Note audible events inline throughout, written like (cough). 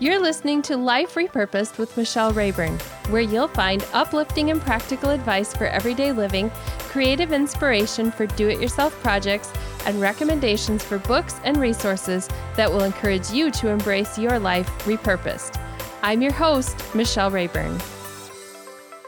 You're listening to Life Repurposed with Michelle Rayburn, where you'll find uplifting and practical advice for everyday living, creative inspiration for do it yourself projects, and recommendations for books and resources that will encourage you to embrace your life repurposed. I'm your host, Michelle Rayburn.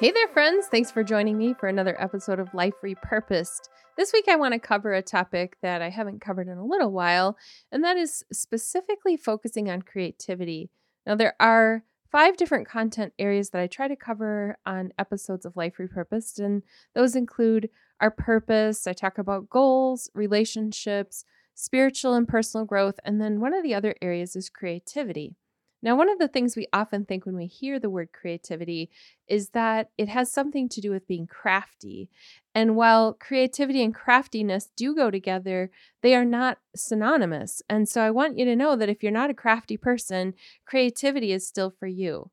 Hey there, friends. Thanks for joining me for another episode of Life Repurposed. This week, I want to cover a topic that I haven't covered in a little while, and that is specifically focusing on creativity. Now, there are five different content areas that I try to cover on episodes of Life Repurposed, and those include our purpose. I talk about goals, relationships, spiritual and personal growth, and then one of the other areas is creativity. Now, one of the things we often think when we hear the word creativity is that it has something to do with being crafty. And while creativity and craftiness do go together, they are not synonymous. And so I want you to know that if you're not a crafty person, creativity is still for you.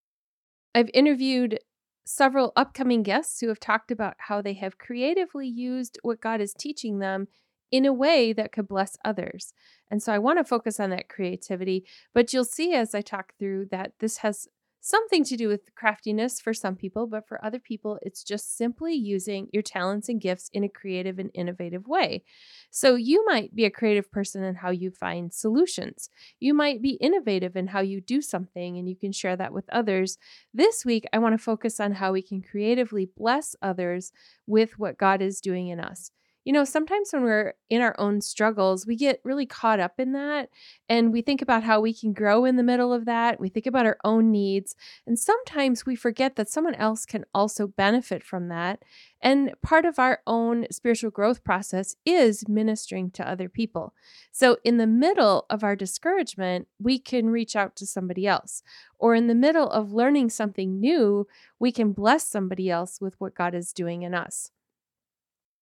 I've interviewed several upcoming guests who have talked about how they have creatively used what God is teaching them in a way that could bless others. And so I want to focus on that creativity, but you'll see as I talk through that this has something to do with craftiness for some people, but for other people, it's just simply using your talents and gifts in a creative and innovative way. So you might be a creative person in how you find solutions. You might be innovative in how you do something and you can share that with others. This week, I want to focus on how we can creatively bless others with what God is doing in us you know, sometimes when we're in our own struggles, we get really caught up in that and we think about how we can grow in the middle of that. We think about our own needs. And sometimes we forget that someone else can also benefit from that. And part of our own spiritual growth process is ministering to other people. So, in the middle of our discouragement, we can reach out to somebody else. Or in the middle of learning something new, we can bless somebody else with what God is doing in us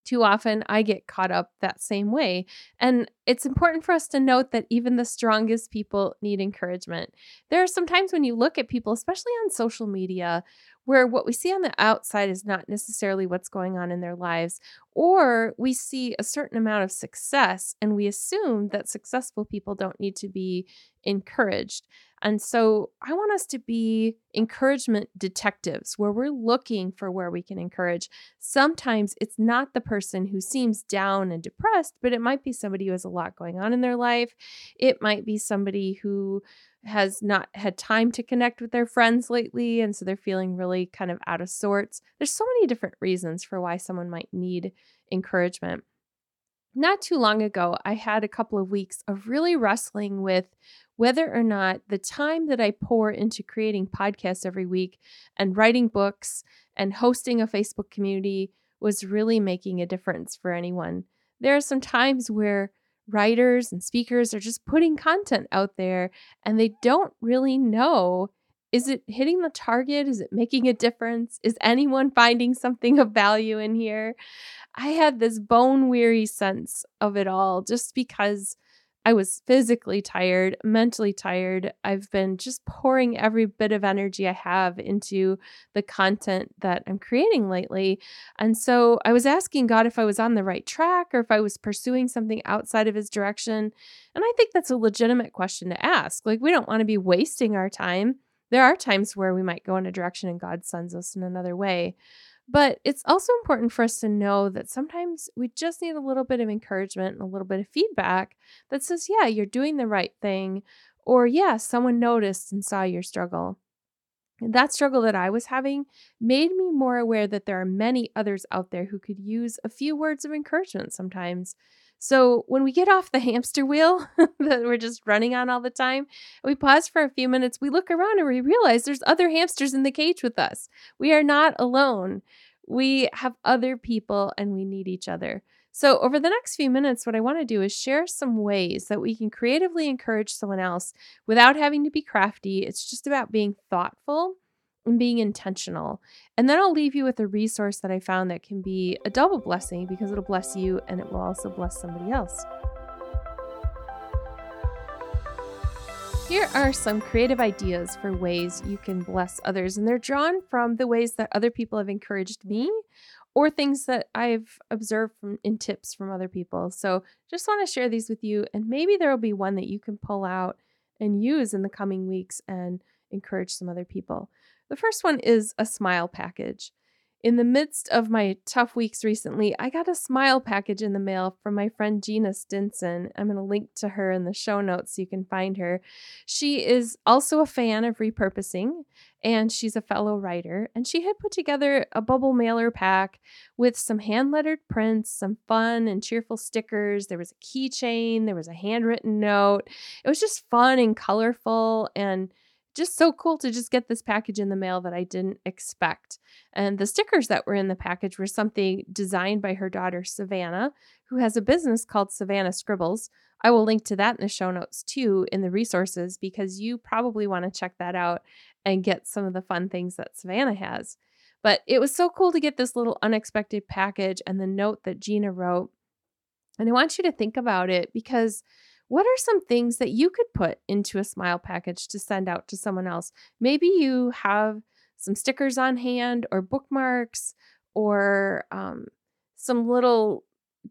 too often I get caught up that same way. And it's important for us to note that even the strongest people need encouragement. There are some times when you look at people, especially on social media, where what we see on the outside is not necessarily what's going on in their lives, or we see a certain amount of success and we assume that successful people don't need to be encouraged. And so I want us to be encouragement detectives where we're looking for where we can encourage. Sometimes it's not the person who seems down and depressed, but it might be somebody who has a lot going on in their life. It might be somebody who has not had time to connect with their friends lately and so they're feeling really kind of out of sorts. There's so many different reasons for why someone might need encouragement. Not too long ago, I had a couple of weeks of really wrestling with whether or not the time that I pour into creating podcasts every week and writing books and hosting a Facebook community was really making a difference for anyone. There are some times where writers and speakers are just putting content out there and they don't really know is it hitting the target? Is it making a difference? Is anyone finding something of value in here? I had this bone weary sense of it all just because I was physically tired, mentally tired. I've been just pouring every bit of energy I have into the content that I'm creating lately. And so I was asking God if I was on the right track or if I was pursuing something outside of his direction. And I think that's a legitimate question to ask. Like, we don't want to be wasting our time. There are times where we might go in a direction and God sends us in another way. But it's also important for us to know that sometimes we just need a little bit of encouragement and a little bit of feedback that says, yeah, you're doing the right thing. Or, yeah, someone noticed and saw your struggle. And that struggle that I was having made me more aware that there are many others out there who could use a few words of encouragement sometimes. So when we get off the hamster wheel (laughs) that we're just running on all the time, we pause for a few minutes, we look around and we realize there's other hamsters in the cage with us. We are not alone. We have other people and we need each other. So, over the next few minutes, what I want to do is share some ways that we can creatively encourage someone else without having to be crafty. It's just about being thoughtful and being intentional. And then I'll leave you with a resource that I found that can be a double blessing because it'll bless you and it will also bless somebody else. Here are some creative ideas for ways you can bless others, and they're drawn from the ways that other people have encouraged me or things that I've observed from in tips from other people. So, just want to share these with you, and maybe there will be one that you can pull out and use in the coming weeks and encourage some other people. The first one is a smile package. In the midst of my tough weeks recently, I got a smile package in the mail from my friend Gina Stinson. I'm going to link to her in the show notes so you can find her. She is also a fan of repurposing and she's a fellow writer. And she had put together a bubble mailer pack with some hand lettered prints, some fun and cheerful stickers. There was a keychain, there was a handwritten note. It was just fun and colorful and just so cool to just get this package in the mail that I didn't expect. And the stickers that were in the package were something designed by her daughter, Savannah, who has a business called Savannah Scribbles. I will link to that in the show notes too in the resources because you probably want to check that out and get some of the fun things that Savannah has. But it was so cool to get this little unexpected package and the note that Gina wrote. And I want you to think about it because what are some things that you could put into a smile package to send out to someone else? Maybe you have some stickers on hand or bookmarks or um, some little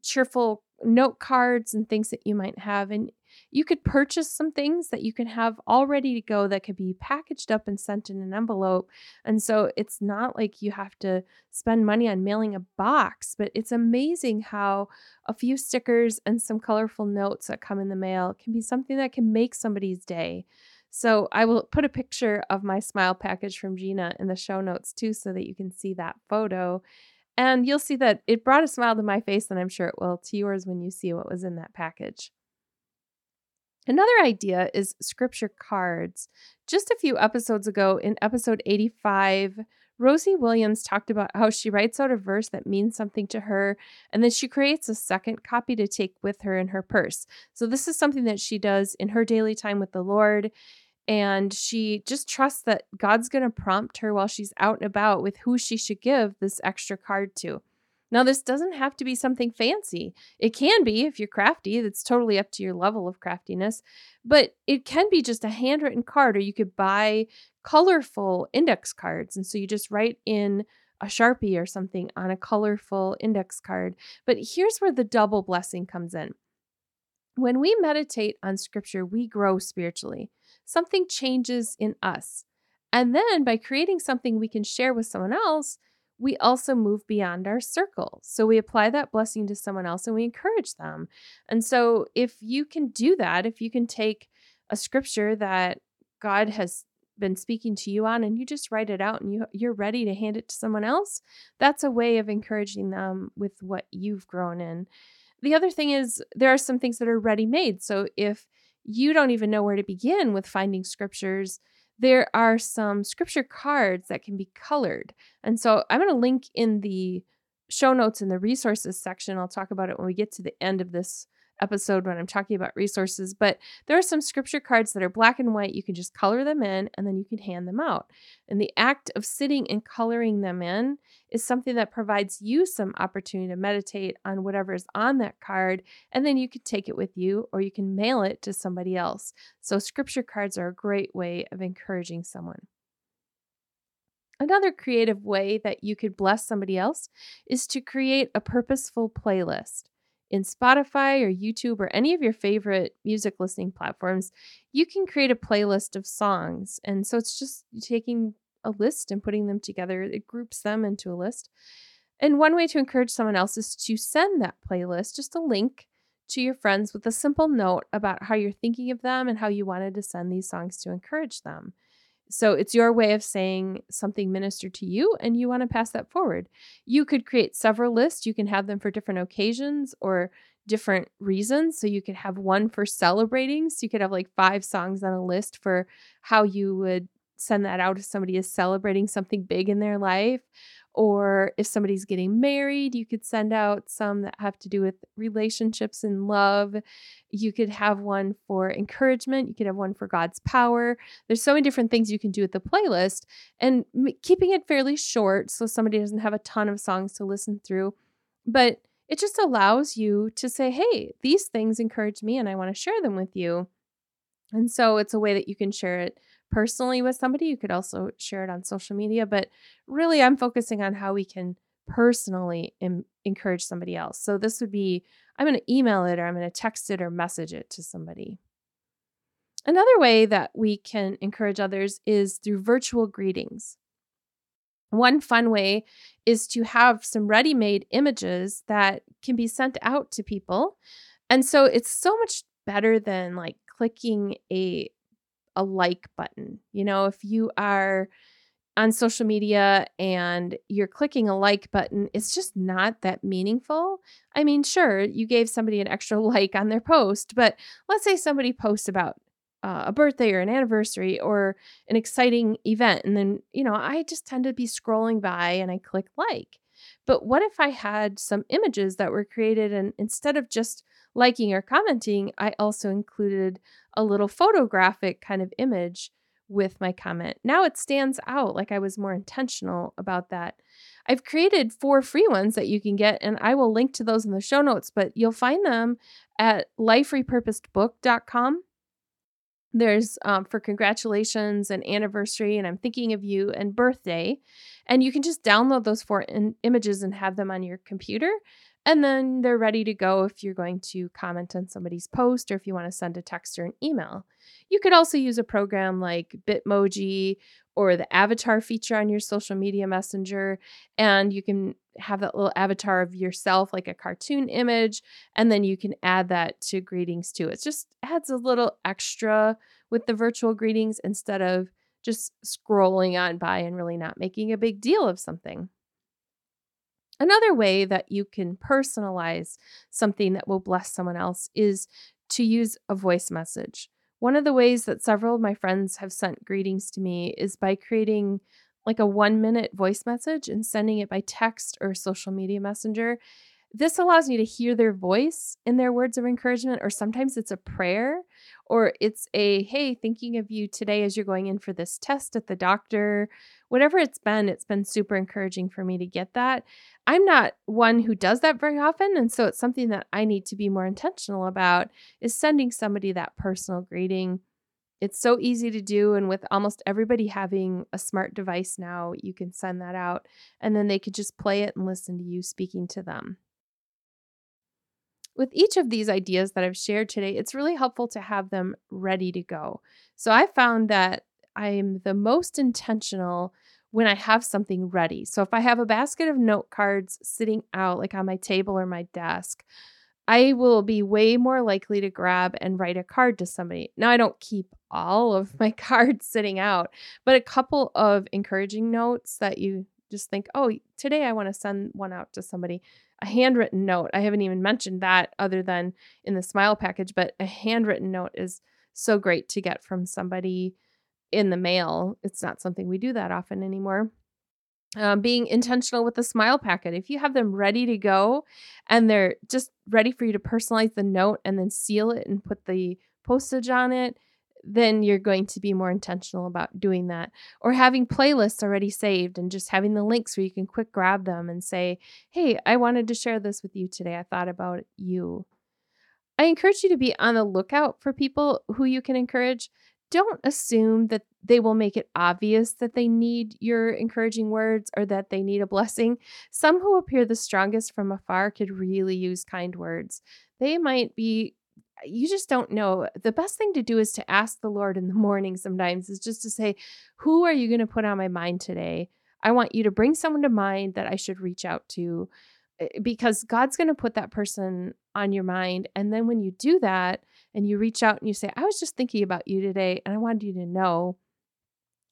cheerful note cards and things that you might have. And you could purchase some things that you can have all ready to go that could be packaged up and sent in an envelope. And so it's not like you have to spend money on mailing a box, but it's amazing how a few stickers and some colorful notes that come in the mail can be something that can make somebody's day. So I will put a picture of my smile package from Gina in the show notes too, so that you can see that photo. And you'll see that it brought a smile to my face, and I'm sure it will to yours when you see what was in that package. Another idea is scripture cards. Just a few episodes ago, in episode 85, Rosie Williams talked about how she writes out a verse that means something to her, and then she creates a second copy to take with her in her purse. So, this is something that she does in her daily time with the Lord. And she just trusts that God's going to prompt her while she's out and about with who she should give this extra card to. Now, this doesn't have to be something fancy. It can be if you're crafty, that's totally up to your level of craftiness, but it can be just a handwritten card, or you could buy colorful index cards. And so you just write in a Sharpie or something on a colorful index card. But here's where the double blessing comes in. When we meditate on scripture, we grow spiritually. Something changes in us. And then by creating something we can share with someone else, we also move beyond our circle. So we apply that blessing to someone else and we encourage them. And so if you can do that, if you can take a scripture that God has been speaking to you on and you just write it out and you you're ready to hand it to someone else, that's a way of encouraging them with what you've grown in. The other thing is there are some things that are ready made. So if you don't even know where to begin with finding scriptures, there are some scripture cards that can be colored. And so I'm going to link in the show notes in the resources section. I'll talk about it when we get to the end of this episode when I'm talking about resources, but there are some scripture cards that are black and white. You can just color them in and then you can hand them out. And the act of sitting and coloring them in is something that provides you some opportunity to meditate on whatever is on that card. And then you can take it with you or you can mail it to somebody else. So, scripture cards are a great way of encouraging someone. Another creative way that you could bless somebody else is to create a purposeful playlist in Spotify or YouTube or any of your favorite music listening platforms, you can create a playlist of songs. And so it's just taking a list and putting them together, it groups them into a list. And one way to encourage someone else is to send that playlist, just a link to your friends with a simple note about how you're thinking of them and how you wanted to send these songs to encourage them. So it's your way of saying something ministered to you and you want to pass that forward. You could create several lists. You can have them for different occasions or different reasons. So you could have one for celebrating. So you could have like five songs on a list for how you would send that out if somebody is celebrating something big in their life. Or if somebody's getting married, you could send out some that have to do with relationships and love. You could have one for encouragement. You could have one for God's power. There's so many different things you can do with the playlist and keeping it fairly short so somebody doesn't have a ton of songs to listen through. But it just allows you to say, hey, these things encourage me and I want to share them with you. And so it's a way that you can share it personally with somebody. You could also share it on social media, but really I'm focusing on how we can personally encourage somebody else. So this would be I'm going to email it or I'm going to text it or message it to somebody. Another way that we can encourage others is through virtual greetings. One fun way is to have some ready made images that can be sent out to people. And so it's so much better than like clicking a a like button. You know, if you are on social media and you're clicking a like button, it's just not that meaningful. I mean, sure, you gave somebody an extra (laughs) like on their post, but let's say somebody posts about uh, a birthday or an anniversary or an exciting event. And then, you know, I just tend to be scrolling by and I click like. But what if I had some images that were created and instead of just liking or commenting, I also included a little photographic kind of image with my comment. Now it stands out like I was more intentional about that. I've created four free ones that you can get, and I will link to those in the show notes, but you'll find them at liferepurposedbook.com there's um, for congratulations and anniversary, and I'm thinking of you and birthday. And you can just download those four in- images and have them on your computer. And then they're ready to go if you're going to comment on somebody's post or if you want to send a text or an email. You could also use a program like Bitmoji or the avatar feature on your social media messenger. And you can have that little avatar of yourself, like a cartoon image, and then you can add that to greetings too. It just adds a little extra with the virtual greetings instead of just scrolling on by and really not making a big deal of something. Another way that you can personalize something that will bless someone else is to use a voice message. One of the ways that several of my friends have sent greetings to me is by creating like a one minute voice message and sending it by text or social media messenger. This allows me to hear their voice in their words of encouragement, or sometimes it's a prayer, or it's a, hey, thinking of you today as you're going in for this test at the doctor. Whatever it's been, it's been super encouraging for me to get that. I'm not one who does that very often. And so it's something that I need to be more intentional about is sending somebody that personal greeting it's so easy to do. And with almost everybody having a smart device now, you can send that out and then they could just play it and listen to you speaking to them. With each of these ideas that I've shared today, it's really helpful to have them ready to go. So I found that I'm the most intentional when I have something ready. So if I have a basket of note cards sitting out, like on my table or my desk, I will be way more likely to grab and write a card to somebody. Now, I don't keep all of my (laughs) cards sitting out, but a couple of encouraging notes that you just think, oh, today I want to send one out to somebody. A handwritten note. I haven't even mentioned that other than in the smile package, but a handwritten note is so great to get from somebody in the mail. It's not something we do that often anymore. Um, being intentional with the smile packet. If you have them ready to go and they're just ready for you to personalize the note and then seal it and put the postage on it, then you're going to be more intentional about doing that. Or having playlists already saved and just having the links where you can quick grab them and say, hey, I wanted to share this with you today. I thought about you. I encourage you to be on the lookout for people who you can encourage don't assume that they will make it obvious that they need your encouraging words or that they need a blessing. Some who appear the strongest from afar could really use kind words. They might be you just don't know. The best thing to do is to ask the Lord in the morning sometimes is just to say, Who are you going to put on my mind today? I want you to bring someone to mind that I should reach out to eh, because God's going to put that person on your mind. And then when you do that, and you reach out and you say, I was just thinking about you today and I wanted you to know.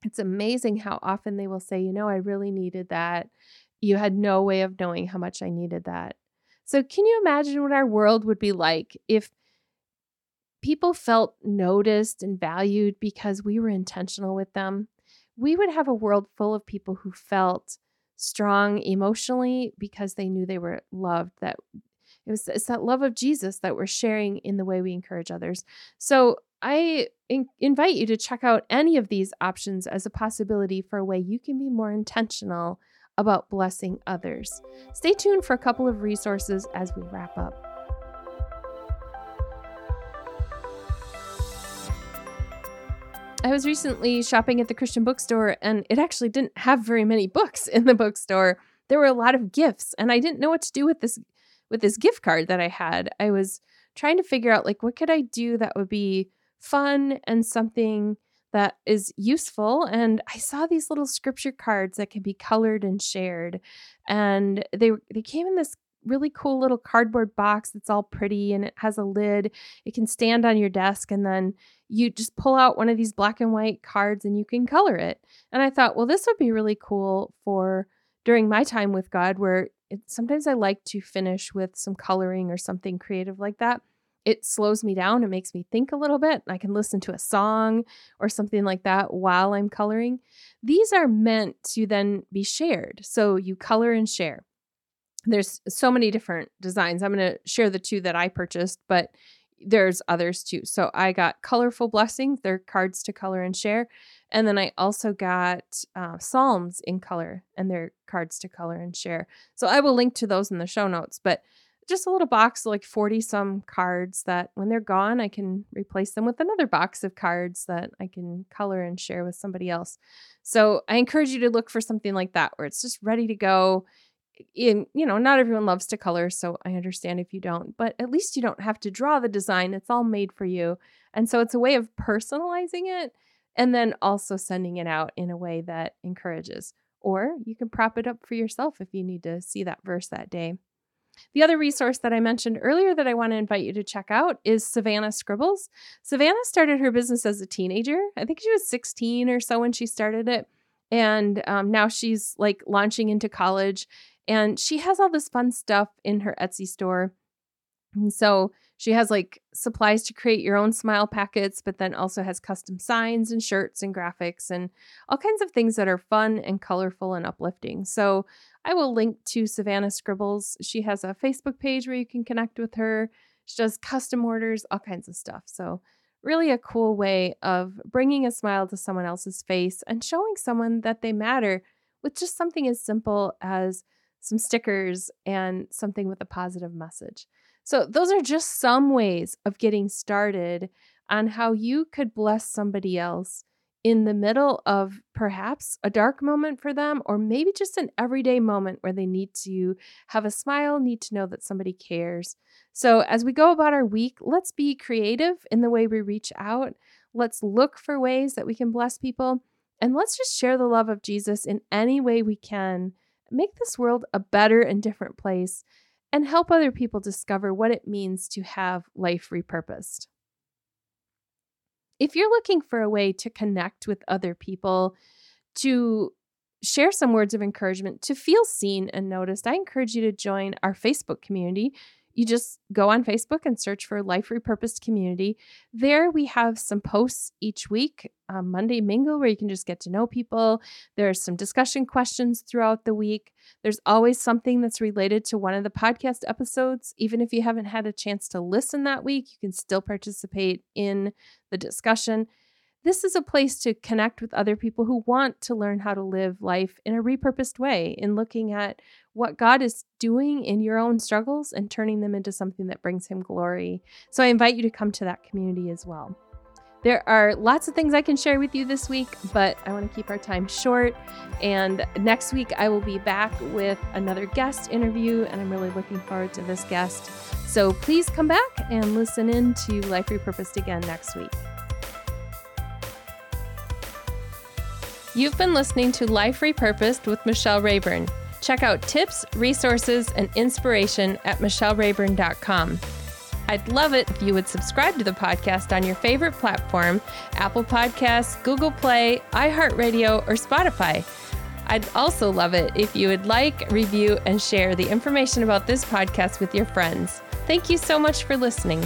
It's amazing how often they will say, You know, I really needed that. You had no way of knowing how much I needed that. So, can you imagine what our world would be like if people felt noticed and valued because we were intentional with them? We would have a world full of people who felt strong emotionally because they knew they were loved, that it was it's that love of Jesus that we're sharing in the way we encourage others. So I in- invite you to check out any of these options as a possibility for a way you can be more intentional about blessing others. Stay tuned for a couple of resources as we wrap up. I was recently shopping at the Christian bookstore and it actually didn't have very many books in the bookstore. There were a lot of gifts and I didn't know what to do with this with this gift card that I had, I was trying to figure out like what could I do that would be fun and something that is useful. And I saw these little scripture cards that can be colored and shared. And they they came in this really cool little cardboard box that's all pretty and it has a lid. It can stand on your desk and then you just pull out one of these black and white cards and you can color it. And I thought, well, this would be really cool for during my time with God where it, sometimes I like to finish with some coloring or something creative like that it slows me down. It makes me think a little bit. I can listen to a song or something like that while I'm coloring. These are meant to then be shared. So you color and share. There's so many different designs. I'm going to share the two that I purchased, but there's others too. So I got colorful blessings. They're cards to color and share. And then I also got uh, Psalms in color and they're cards to color and share. So I will link to those in the show notes. But just a little box like 40 some cards that when they're gone I can replace them with another box of cards that I can color and share with somebody else. So I encourage you to look for something like that where it's just ready to go. In you know, not everyone loves to color, so I understand if you don't, but at least you don't have to draw the design. It's all made for you. And so it's a way of personalizing it and then also sending it out in a way that encourages. Or you can prop it up for yourself if you need to see that verse that day. The other resource that I mentioned earlier that I want to invite you to check out is Savannah Scribbles. Savannah started her business as a teenager. I think she was 16 or so when she started it. And um, now she's like launching into college. And she has all this fun stuff in her Etsy store. And so she has like supplies to create your own smile packets, but then also has custom signs and shirts and graphics and all kinds of things that are fun and colorful and uplifting. So I will link to Savannah Scribbles. She has a Facebook page where you can connect with her. She does custom orders, all kinds of stuff. So, really a cool way of bringing a smile to someone else's face and showing someone that they matter with just something as simple as some stickers and something with a positive message. So, those are just some ways of getting started on how you could bless somebody else in the middle of perhaps a dark moment for them, or maybe just an everyday moment where they need to have a smile, need to know that somebody cares. So, as we go about our week, let's be creative in the way we reach out. Let's look for ways that we can bless people, and let's just share the love of Jesus in any way we can. Make this world a better and different place and help other people discover what it means to have life repurposed. If you're looking for a way to connect with other people, to share some words of encouragement, to feel seen and noticed, I encourage you to join our Facebook community you just go on Facebook and search for Life Repurposed Community. There we have some posts each week, um, Monday Mingle, where you can just get to know people. There's some discussion questions throughout the week. There's always something that's related to one of the podcast episodes. Even if you haven't had a chance to listen that week, you can still participate in the discussion. This is a place to connect with other people who want to learn how to live life in a repurposed way, in looking at what God is doing in your own struggles and turning them into something that brings Him glory. So I invite you to come to that community as well. There are lots of things I can share with you this week, but I want to keep our time short. And next week, I will be back with another guest interview, and I'm really looking forward to this guest. So please come back and listen in to Life Repurposed again next week. You've been listening to Life Repurposed with Michelle Rayburn. Check out tips, resources, and inspiration at michellerayburn.com. I'd love it if you would subscribe to the podcast on your favorite platform Apple Podcasts, Google Play, iHeartRadio, or Spotify. I'd also love it if you would like, review, and share the information about this podcast with your friends. Thank you so much for listening.